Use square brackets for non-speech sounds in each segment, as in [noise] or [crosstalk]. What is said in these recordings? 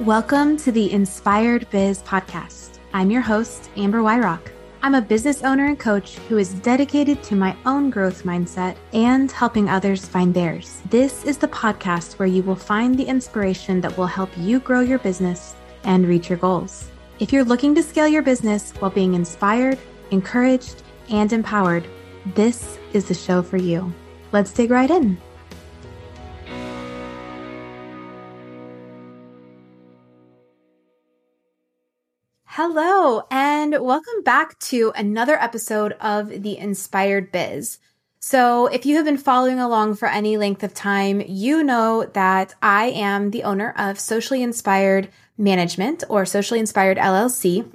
Welcome to the Inspired Biz podcast. I'm your host, Amber Weyrauch. I'm a business owner and coach who is dedicated to my own growth mindset and helping others find theirs. This is the podcast where you will find the inspiration that will help you grow your business and reach your goals. If you're looking to scale your business while being inspired, encouraged, and empowered, this is the show for you. Let's dig right in. Hello, and welcome back to another episode of The Inspired Biz. So, if you have been following along for any length of time, you know that I am the owner of Socially Inspired Management or Socially Inspired LLC.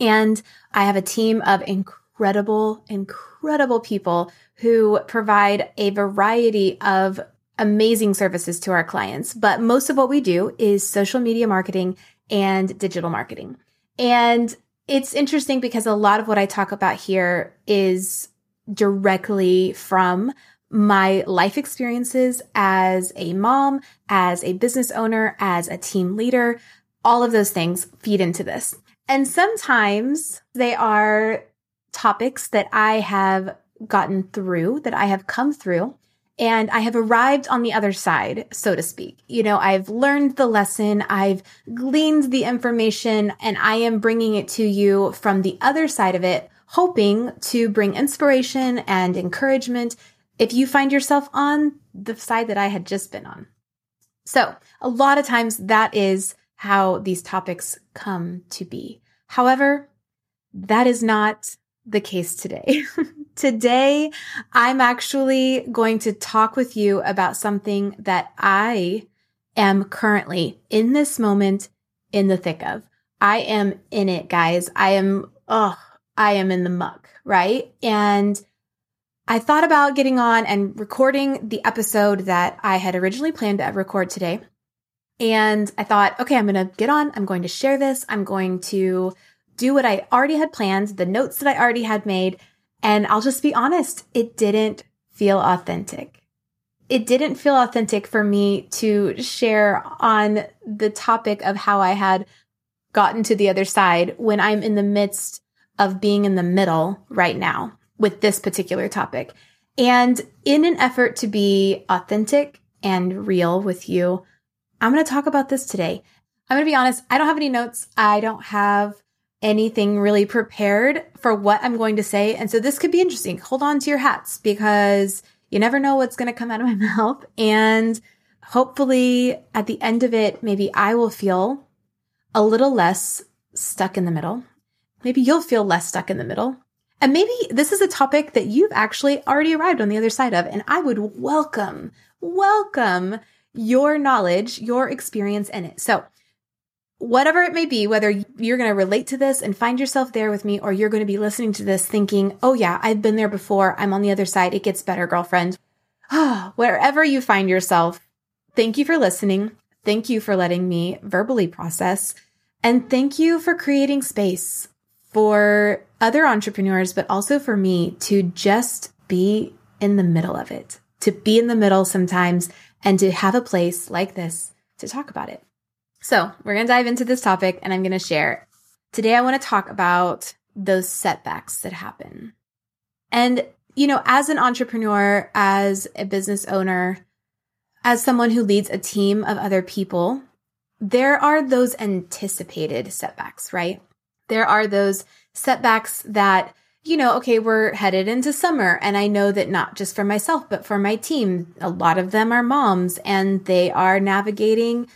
And I have a team of incredible, incredible people who provide a variety of amazing services to our clients. But most of what we do is social media marketing and digital marketing. And it's interesting because a lot of what I talk about here is directly from my life experiences as a mom, as a business owner, as a team leader. All of those things feed into this. And sometimes they are topics that I have gotten through, that I have come through and I have arrived on the other side, so to speak. You know, I've learned the lesson, I've gleaned the information, and I am bringing it to you from the other side of it, hoping to bring inspiration and encouragement if you find yourself on the side that I had just been on. So, a lot of times that is how these topics come to be. However, that is not the case today. [laughs] today, I'm actually going to talk with you about something that I am currently in this moment in the thick of. I am in it, guys. I am, oh, I am in the muck, right? And I thought about getting on and recording the episode that I had originally planned to record today. And I thought, okay, I'm going to get on. I'm going to share this. I'm going to do what I already had planned, the notes that I already had made. And I'll just be honest, it didn't feel authentic. It didn't feel authentic for me to share on the topic of how I had gotten to the other side when I'm in the midst of being in the middle right now with this particular topic. And in an effort to be authentic and real with you, I'm going to talk about this today. I'm going to be honest. I don't have any notes. I don't have anything really prepared for what I'm going to say. And so this could be interesting. Hold on to your hats because you never know what's going to come out of my [laughs] mouth. And hopefully at the end of it, maybe I will feel a little less stuck in the middle. Maybe you'll feel less stuck in the middle. And maybe this is a topic that you've actually already arrived on the other side of. And I would welcome, welcome your knowledge, your experience in it. So whatever it may be, whether you're going to relate to this and find yourself there with me, or you're going to be listening to this thinking, oh yeah, I've been there before. I'm on the other side. It gets better, girlfriend. [sighs] Wherever you find yourself, thank you for listening. Thank you for letting me verbally process. And thank you for creating space for other entrepreneurs, but also for me to just be in the middle of it, to be in the middle sometimes and to have a place like this to talk about it. So we're going to dive into this topic and I'm going to share. Today, I want to talk about those setbacks that happen. And, you know, as an entrepreneur, as a business owner, as someone who leads a team of other people, there are those anticipated setbacks, right? There are those setbacks that, you know, okay, we're headed into summer. And I know that not just for myself, but for my team, a lot of them are moms and they are navigating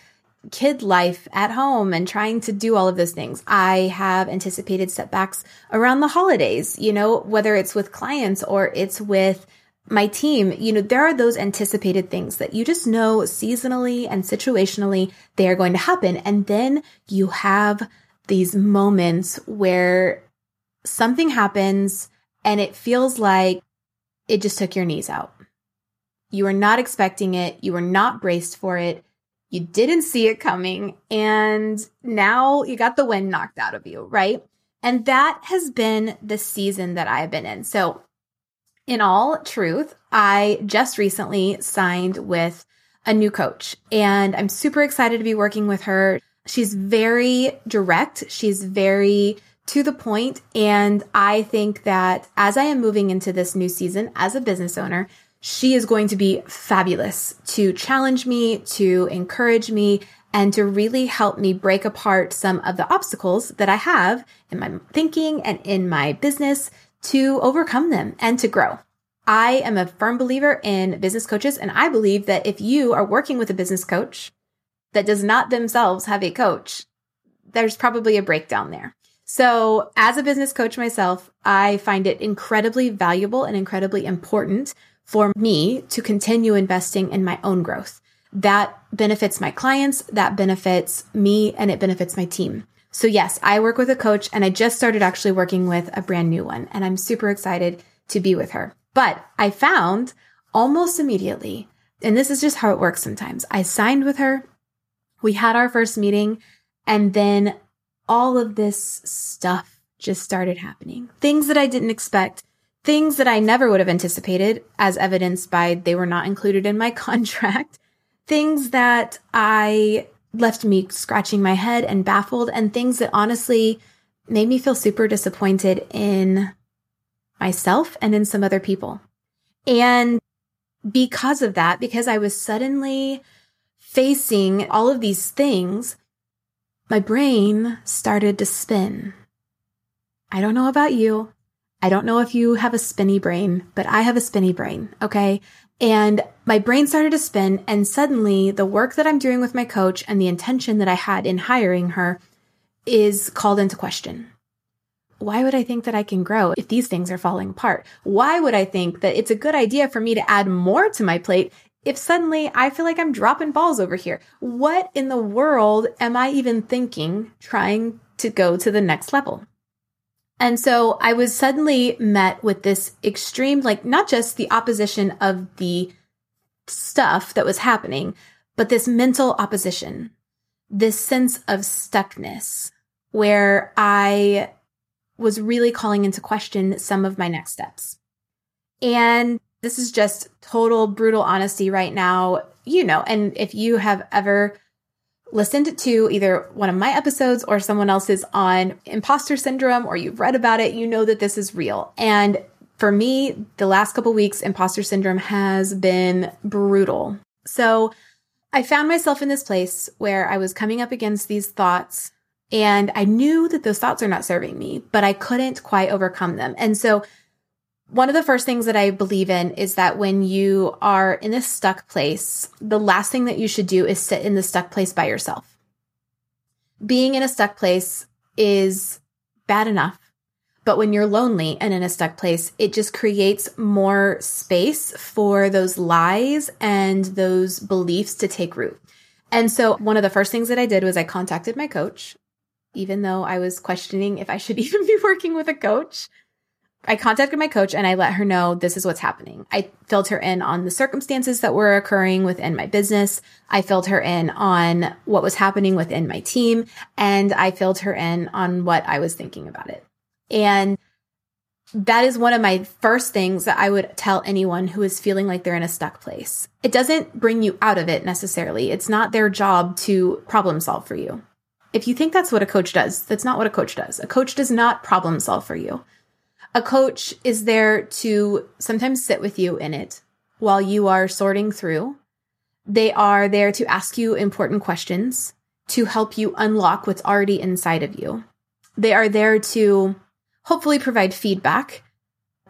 kid life at home and trying to do all of those things. I have anticipated setbacks around the holidays, you know, whether it's with clients or it's with my team, you know, there are those anticipated things that you just know seasonally and situationally they are going to happen. And then you have these moments where something happens and it feels like it just took your knees out. You were not expecting it. You were not braced for it you didn't see it coming and now you got the wind knocked out of you, right? And that has been the season that I've been in. So, in all truth, I just recently signed with a new coach and I'm super excited to be working with her. She's very direct. She's very to the point. And I think that as I am moving into this new season as a business owner, she is going to be fabulous to challenge me, to encourage me, and to really help me break apart some of the obstacles that I have in my thinking and in my business to overcome them and to grow. I am a firm believer in business coaches, and I believe that if you are working with a business coach that does not themselves have a coach, there's probably a breakdown there. So as a business coach myself, I find it incredibly valuable and incredibly important for me to continue investing in my own growth. That benefits my clients, that benefits me, and it benefits my team. So yes, I work with a coach and I just started actually working with a brand new one and I'm super excited to be with her. But I found almost immediately, and this is just how it works sometimes. I signed with her. We had our first meeting and then all of this stuff just started happening. Things that I didn't expect, things that I never would have anticipated as evidenced by they were not included in my [laughs] contract, things that I left me scratching my head and baffled and things that honestly made me feel super disappointed in myself and in some other people. And because of that, because I was suddenly facing all of these things, my brain started to spin. I don't know about you. I don't know if you have a spinny brain, but I have a spinny brain. Okay. And my brain started to spin and suddenly the work that I'm doing with my coach and the intention that I had in hiring her is called into question. Why would I think that I can grow if these things are falling apart? Why would I think that it's a good idea for me to add more to my plate if suddenly I feel like I'm dropping balls over here? What in the world am I even thinking trying to go to the next level? And so I was suddenly met with this extreme, like not just the opposition of the stuff that was happening, but this mental opposition, this sense of stuckness where I was really calling into question some of my next steps. And this is just total brutal honesty right now, you know, and if you have ever listened to either one of my episodes or someone else's on imposter syndrome or you've read about it, you know that this is real. And for me, the last couple weeks, imposter syndrome has been brutal. So I found myself in this place where I was coming up against these thoughts and I knew that those thoughts are not serving me, but I couldn't quite overcome them. And so one of the first things that I believe in is that when you are in a stuck place, the last thing that you should do is sit in the stuck place by yourself. Being in a stuck place is bad enough. But when you're lonely and in a stuck place, it just creates more space for those lies and those beliefs to take root. And so one of the first things that I did was I contacted my coach, even though I was questioning if I should [laughs] even be working with a coach. I contacted my coach and I let her know this is what's happening. I filled her in on the circumstances that were occurring within my business. I filled her in on what was happening within my team and I filled her in on what I was thinking about it. And that is one of my first things that I would tell anyone who is feeling like they're in a stuck place. It doesn't bring you out of it necessarily. It's not their job to problem solve for you. If you think that's what a coach does, that's not what a coach does. A coach does not problem solve for you. A coach is there to sometimes sit with you in it while you are sorting through. They are there to ask you important questions, to help you unlock what's already inside of you. They are there to hopefully provide feedback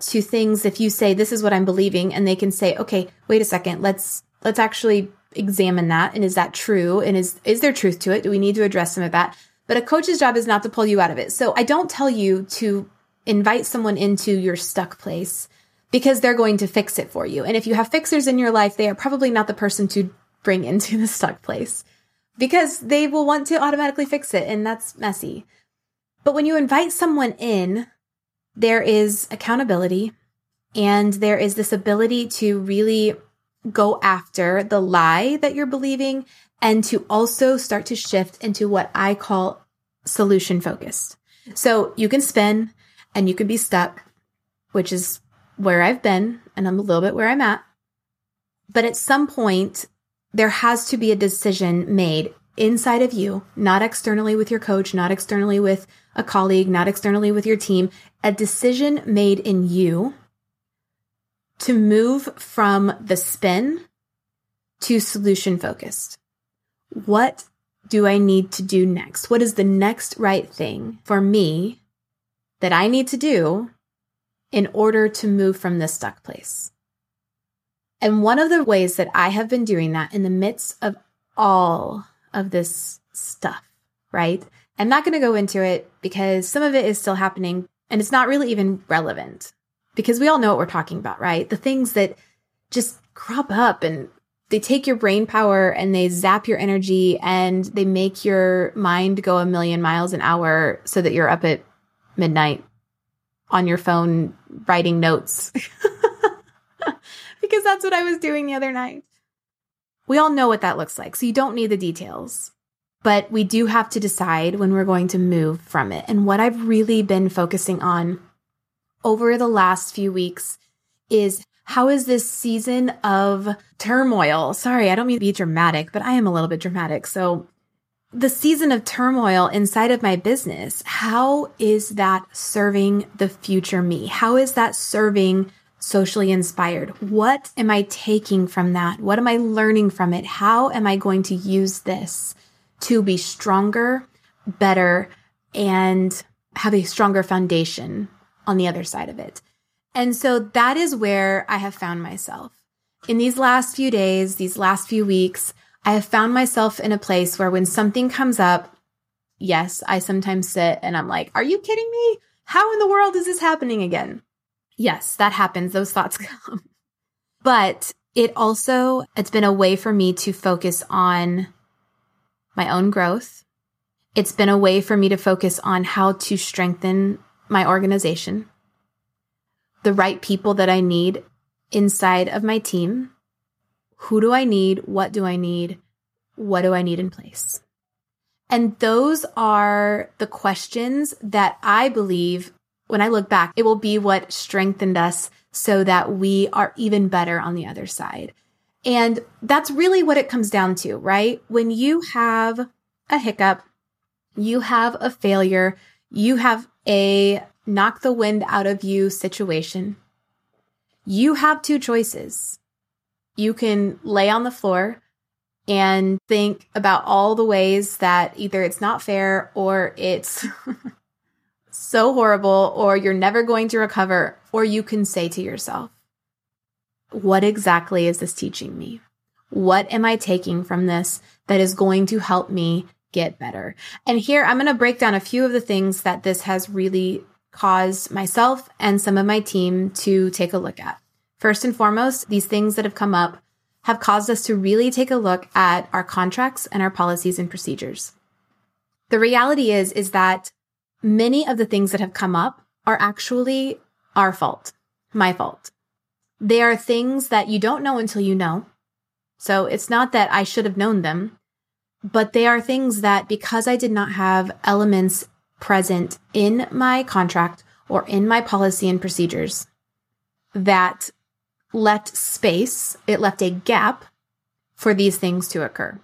to things if you say this is what I'm believing and they can say, "Okay, wait a second. Let's let's actually examine that and is that true and is is there truth to it? Do we need to address some of that?" But a coach's job is not to pull you out of it. So I don't tell you to invite someone into your stuck place because they're going to fix it for you. And if you have fixers in your life, they are probably not the person to bring into the stuck place because they will want to automatically fix it and that's messy. But when you invite someone in, there is accountability and there is this ability to really go after the lie that you're believing and to also start to shift into what I call solution focused. So you can spin, and you can be stuck, which is where I've been, and I'm a little bit where I'm at. But at some point, there has to be a decision made inside of you, not externally with your coach, not externally with a colleague, not externally with your team, a decision made in you to move from the spin to solution focused. What do I need to do next? What is the next right thing for me that I need to do in order to move from this stuck place? And one of the ways that I have been doing that in the midst of all of this stuff, right? I'm not going to go into it because some of it is still happening and it's not really even relevant because we all know what we're talking about, right? The things that just crop up and they take your brain power and they zap your energy and they make your mind go a million miles an hour so that you're up at midnight on your phone writing notes. [laughs] because that's what I was doing the other night. We all know what that looks like, so you don't need the details. But we do have to decide when we're going to move from it. And what I've really been focusing on over the last few weeks is how is this season of turmoil? Sorry, I don't mean to be dramatic, but I am a little bit dramatic. So the season of turmoil inside of my business, how is that serving the future me? How is that serving socially inspired? What am I taking from that? What am I learning from it? How am I going to use this to be stronger, better, and have a stronger foundation on the other side of it? And so that is where I have found myself. In these last few days, these last few weeks, I have found myself in a place where when something comes up, yes, I sometimes sit and I'm like, are you kidding me? How in the world is this happening again? Yes, that happens. Those thoughts [laughs] come. But it also, it's been a way for me to focus on my own growth. It's been a way for me to focus on how to strengthen my organization, the right people that I need inside of my team. Who do I need? What do I need? What do I need in place? And those are the questions that I believe when I look back, it will be what strengthened us so that we are even better on the other side. And that's really what it comes down to, right? When you have a hiccup, you have a failure, you have a knock the wind out of you situation, you have two choices. You can lay on the floor and think about all the ways that either it's not fair or it's [laughs] so horrible or you're never going to recover. Or you can say to yourself, what exactly is this teaching me? What am I taking from this that is going to help me get better? And here I'm going to break down a few of the things that this has really caused myself and some of my team to take a look at. First and foremost, these things that have come up have caused us to really take a look at our contracts and our policies and procedures. The reality is, is that many of the things that have come up are actually our fault, my fault. They are things that you don't know until you know. So it's not that I should have known them, but they are things that because I did not have elements present in my contract or in my policy and procedures that left space, it left a gap for these things to occur.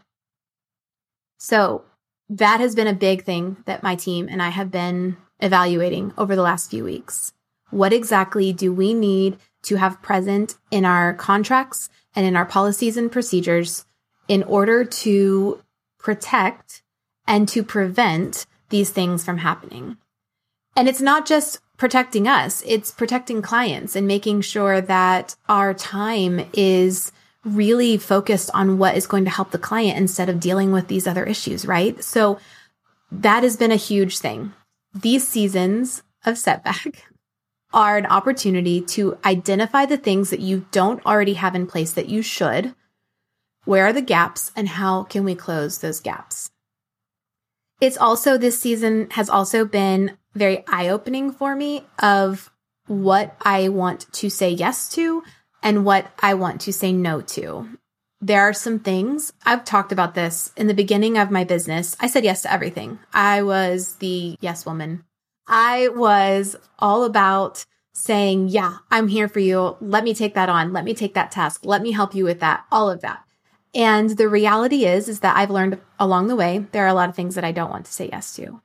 So that has been a big thing that my team and I have been evaluating over the last few weeks. What exactly do we need to have present in our contracts and in our policies and procedures in order to protect and to prevent these things from happening? And it's not just protecting us, it's protecting clients and making sure that our time is really focused on what is going to help the client instead of dealing with these other issues, right? So that has been a huge thing. These seasons of setback [laughs] are an opportunity to identify the things that you don't already have in place that you should. Where are the gaps and how can we close those gaps? It's also this season has also been very eye opening for me of what I want to say yes to and what I want to say no to. There are some things I've talked about this in the beginning of my business. I said yes to everything. I was the yes woman. I was all about saying, yeah, I'm here for you. Let me take that on. Let me take that task. Let me help you with that. All of that. And the reality is, is that I've learned along the way, there are a lot of things that I don't want to say yes to.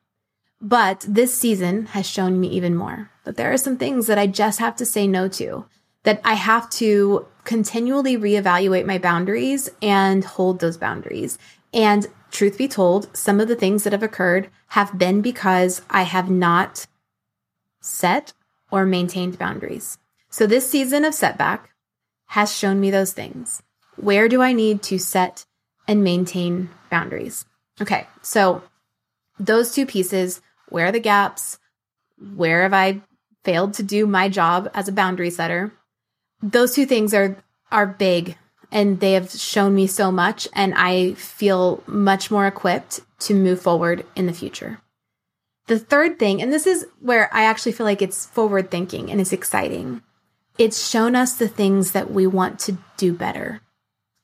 But this season has shown me even more that there are some things that I just have to say no to, that I have to continually reevaluate my boundaries and hold those boundaries. And truth be told, some of the things that have occurred have been because I have not set or maintained boundaries. So this season of setback has shown me those things. Where do I need to set and maintain boundaries? Okay. So those two pieces where are the gaps? Where have I failed to do my job as a boundary setter? Those two things are are big and they have shown me so much and I feel much more equipped to move forward in the future. The third thing, and this is where I actually feel like it's forward thinking and it's exciting. It's shown us the things that we want to do better.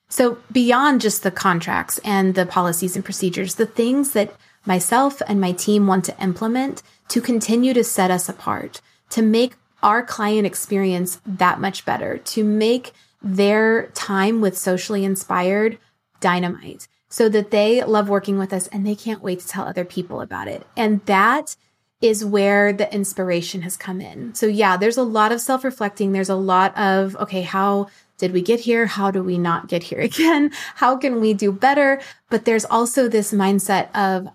So beyond just the contracts and the policies and procedures, the things that myself and my team want to implement to continue to set us apart, to make our client experience that much better, to make their time with socially inspired dynamite so that they love working with us and they can't wait to tell other people about it. And that is where the inspiration has come in. So yeah, there's a lot of self reflecting. There's a lot of, okay, how did we get here? How do we not get here [laughs] again? How can we do better? But there's also this mindset of,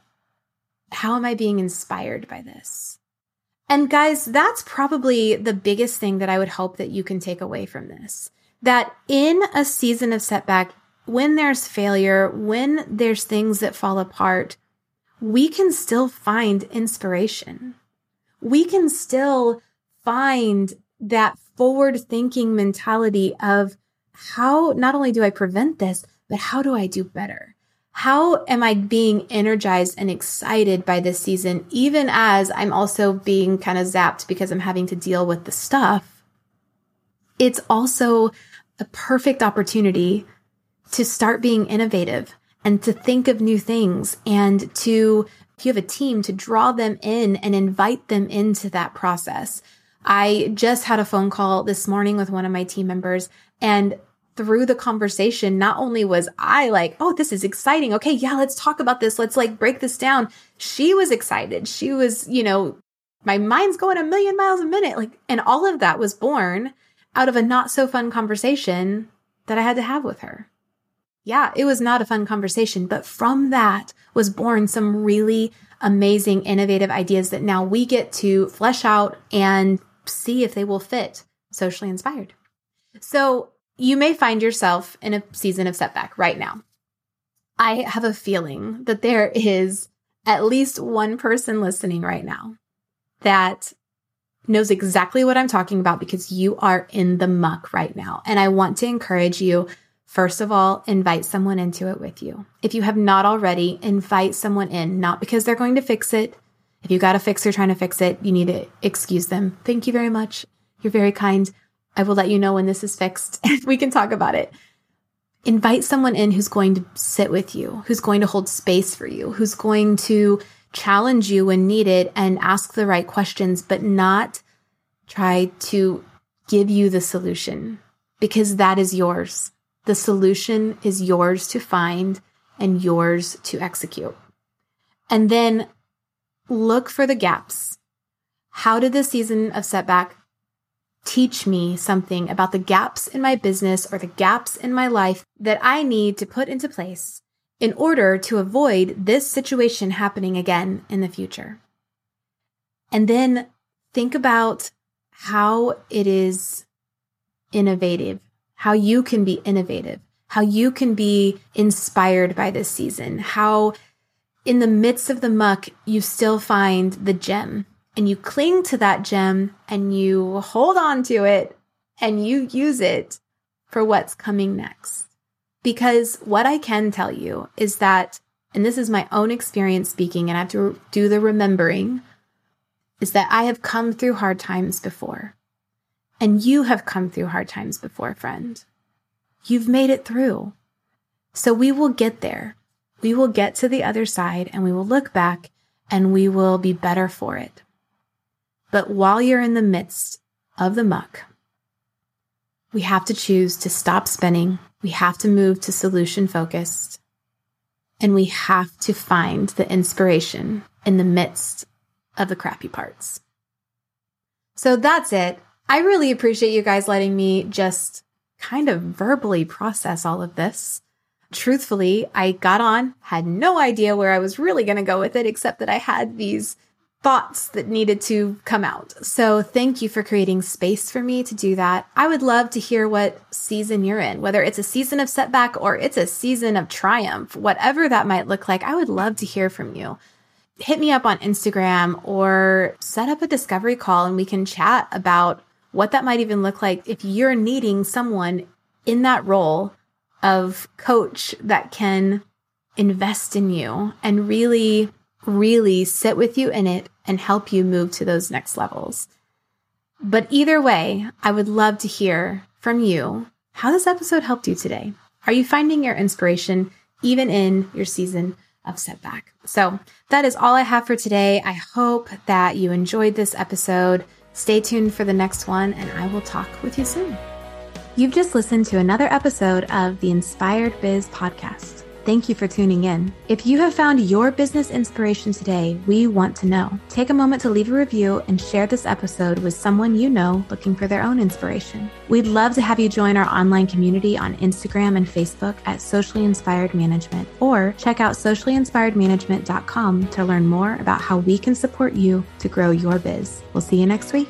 how am I being inspired by this? And guys, that's probably the biggest thing that I would hope that you can take away from this. That in a season of setback, when there's failure, when there's things that fall apart, we can still find inspiration. We can still find that forward thinking mentality of how not only do I prevent this, but how do I do better? how am I being energized and excited by this season, even as I'm also being kind of zapped because I'm having to deal with the stuff? It's also a perfect opportunity to start being innovative and to think of new things and to, if you have a team, to draw them in and invite them into that process. I just had a phone call this morning with one of my team members and through the conversation, not only was I like, oh, this is exciting. Okay, yeah, let's talk about this. Let's like break this down. She was excited. She was, you know, my mind's going a million miles a minute. Like, and all of that was born out of a not so fun conversation that I had to have with her. Yeah, it was not a fun conversation, but from that was born some really amazing, innovative ideas that now we get to flesh out and see if they will fit socially inspired. So you may find yourself in a season of setback right now. I have a feeling that there is at least one person listening right now that knows exactly what I'm talking about because you are in the muck right now. And I want to encourage you, first of all, invite someone into it with you. If you have not already, invite someone in, not because they're going to fix it. If you got a fixer trying to fix it, you need to excuse them. Thank you very much. You're very kind. I will let you know when this is fixed [laughs] we can talk about it. Invite someone in who's going to sit with you, who's going to hold space for you, who's going to challenge you when needed and ask the right questions, but not try to give you the solution because that is yours. The solution is yours to find and yours to execute. And then look for the gaps. How did the season of setback teach me something about the gaps in my business or the gaps in my life that I need to put into place in order to avoid this situation happening again in the future. And then think about how it is innovative, how you can be innovative, how you can be inspired by this season, how in the midst of the muck, you still find the gem and you cling to that gem and you hold on to it and you use it for what's coming next. Because what I can tell you is that, and this is my own experience speaking, and I have to do the remembering, is that I have come through hard times before. And you have come through hard times before, friend. You've made it through. So we will get there. We will get to the other side and we will look back and we will be better for it. But while you're in the midst of the muck, we have to choose to stop spinning. We have to move to solution focused. And we have to find the inspiration in the midst of the crappy parts. So that's it. I really appreciate you guys letting me just kind of verbally process all of this. Truthfully, I got on, had no idea where I was really going to go with it, except that I had these thoughts that needed to come out. So thank you for creating space for me to do that. I would love to hear what season you're in, whether it's a season of setback or it's a season of triumph, whatever that might look like. I would love to hear from you. Hit me up on Instagram or set up a discovery call and we can chat about what that might even look like if you're needing someone in that role of coach that can invest in you and really really sit with you in it and help you move to those next levels. But either way, I would love to hear from you how this episode helped you today. Are you finding your inspiration even in your season of setback? So that is all I have for today. I hope that you enjoyed this episode. Stay tuned for the next one, and I will talk with you soon. You've just listened to another episode of the Inspired Biz podcast. Thank you for tuning in. If you have found your business inspiration today, we want to know. Take a moment to leave a review and share this episode with someone you know looking for their own inspiration. We'd love to have you join our online community on Instagram and Facebook at Socially Inspired Management, or check out sociallyinspiredmanagement.com to learn more about how we can support you to grow your biz. We'll see you next week.